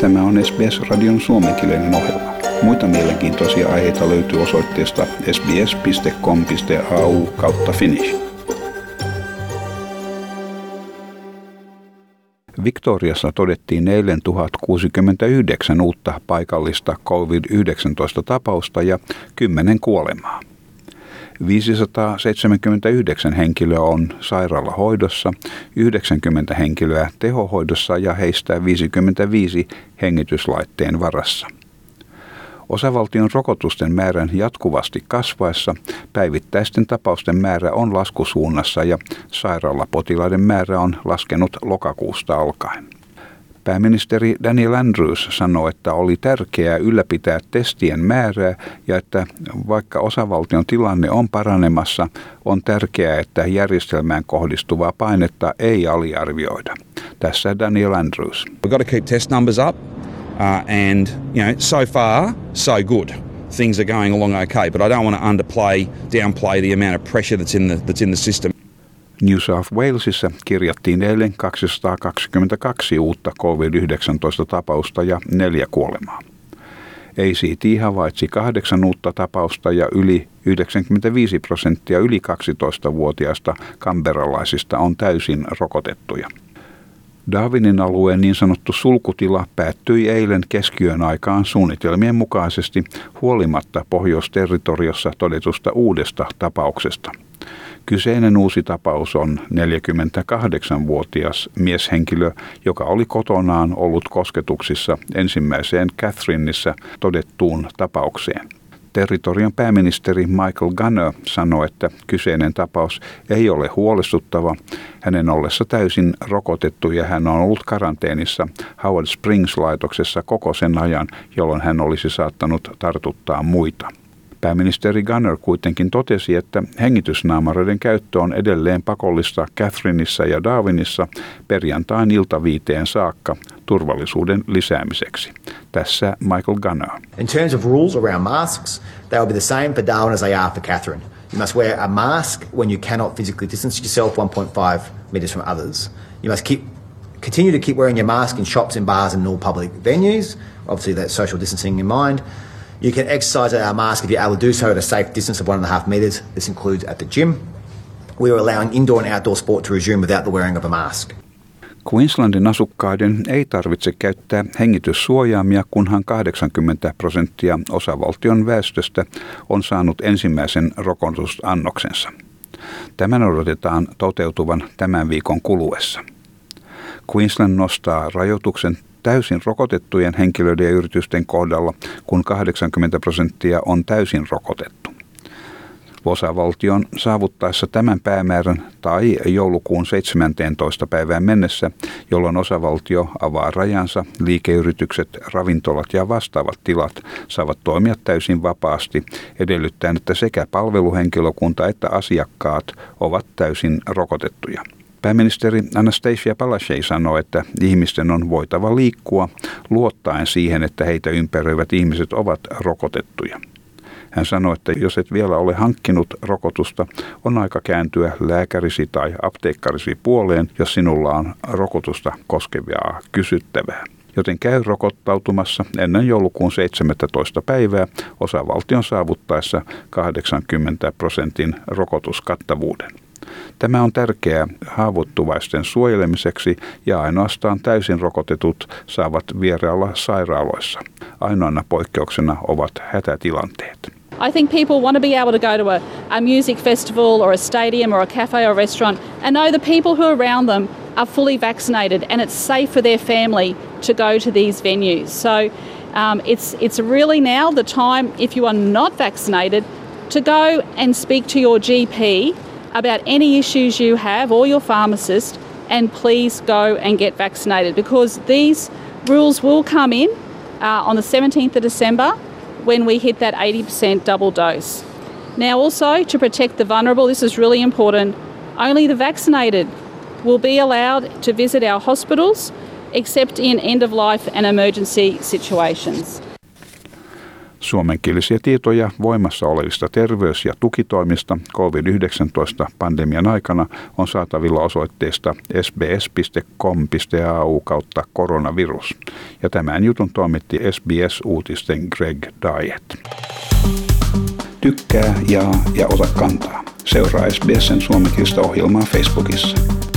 Tämä on SBS-radion suomenkielinen ohjelma. Muita mielenkiintoisia aiheita löytyy osoitteesta sbs.com.au kautta finnish. Victoriassa todettiin eilen 1069 uutta paikallista COVID-19 tapausta ja 10 kuolemaa. 579 henkilöä on sairaalahoidossa, 90 henkilöä tehohoidossa ja heistä 55 hengityslaitteen varassa. Osavaltion rokotusten määrän jatkuvasti kasvaessa päivittäisten tapausten määrä on laskusuunnassa ja sairaalapotilaiden määrä on laskenut lokakuusta alkaen. Pääministeri Daniel Andrews sanoi, että oli tärkeää ylläpitää testien määrää ja että vaikka osavaltion tilanne on paranemassa, on tärkeää, että järjestelmään kohdistuvaa painetta ei aliarvioida. Tässä Daniel Andrews. We've got to keep test numbers up uh, and you know so far so good. Things are going along okay, but I don't want to underplay, downplay the amount of pressure that's in the that's in the system. New South Walesissa kirjattiin eilen 222 uutta COVID-19-tapausta ja neljä kuolemaa. ACT havaitsi kahdeksan uutta tapausta ja yli 95 prosenttia yli 12-vuotiaista kamberalaisista on täysin rokotettuja. Davinin alueen niin sanottu sulkutila päättyi eilen keskiyön aikaan suunnitelmien mukaisesti huolimatta pohjoisterritoriossa todetusta uudesta tapauksesta – Kyseinen uusi tapaus on 48-vuotias mieshenkilö, joka oli kotonaan ollut kosketuksissa ensimmäiseen Catherineissa todettuun tapaukseen. Territorion pääministeri Michael Gunner sanoi, että kyseinen tapaus ei ole huolestuttava. Hänen ollessa täysin rokotettu ja hän on ollut karanteenissa Howard Springs-laitoksessa koko sen ajan, jolloin hän olisi saattanut tartuttaa muita. Pääministeri Gunner kuitenkin totesi, että hengitysnaamareiden käyttö on edelleen pakollista Catherineissa ja Darwinissa perjantain iltaviiteen saakka turvallisuuden lisäämiseksi. Tässä Michael Gunner. In terms of rules around masks, they will be the same for Darwin as they are for Catherine. You must wear a mask when you cannot physically distance yourself 1.5 metres from others. You must keep continue to keep wearing your mask in shops and bars and all public venues. Obviously, that social distancing in mind. You can exercise at our mask if you're able to do so at a safe distance of one and a half metres. This includes at the gym. We are allowing indoor and outdoor sport to resume without the wearing of a mask. Queenslandin asukkaiden ei tarvitse käyttää hengityssuojaamia, kunhan 80 prosenttia osavaltion väestöstä on saanut ensimmäisen rokotusannoksensa. Tämän odotetaan toteutuvan tämän viikon kuluessa. Queensland nostaa rajoituksen täysin rokotettujen henkilöiden ja yritysten kohdalla, kun 80 prosenttia on täysin rokotettu. Osavaltion saavuttaessa tämän päämäärän tai joulukuun 17. päivään mennessä, jolloin osavaltio avaa rajansa, liikeyritykset, ravintolat ja vastaavat tilat saavat toimia täysin vapaasti, edellyttäen, että sekä palveluhenkilökunta että asiakkaat ovat täysin rokotettuja. Pääministeri Anastasia Palaszczuk sanoi, että ihmisten on voitava liikkua luottaen siihen, että heitä ympäröivät ihmiset ovat rokotettuja. Hän sanoi, että jos et vielä ole hankkinut rokotusta, on aika kääntyä lääkärisi tai apteekkarisi puoleen, jos sinulla on rokotusta koskevaa kysyttävää. Joten käy rokottautumassa ennen joulukuun 17. päivää osavaltion saavuttaessa 80 prosentin rokotuskattavuuden. Tämä on tärkeää haavoittuvaisten suojelemiseksi ja ainoastaan täysin rokotetut saavat vierailla sairaaloissa. Ainoana poikkeuksena ovat hätätilanteet. I think people want to be able to go to a, a music festival or a stadium or a cafe or a restaurant and know the people who are around them are fully vaccinated and it's safe for their family to go to these venues. So um, it's, it's really now the time, if you are not vaccinated, to go and speak to your GP about any issues you have or your pharmacist and please go and get vaccinated because these rules will come in uh, on the 17th of December when we hit that 80% double dose. Now, also to protect the vulnerable, this is really important, only the vaccinated will be allowed to visit our hospitals except in end of life and emergency situations. Suomenkielisiä tietoja voimassa olevista terveys- ja tukitoimista COVID-19-pandemian aikana on saatavilla osoitteesta sbs.com.au kautta koronavirus. Ja tämän jutun toimitti SBS-uutisten Greg Diet. Tykkää, jaa ja ota kantaa. Seuraa SBSn suomenkielistä ohjelmaa Facebookissa.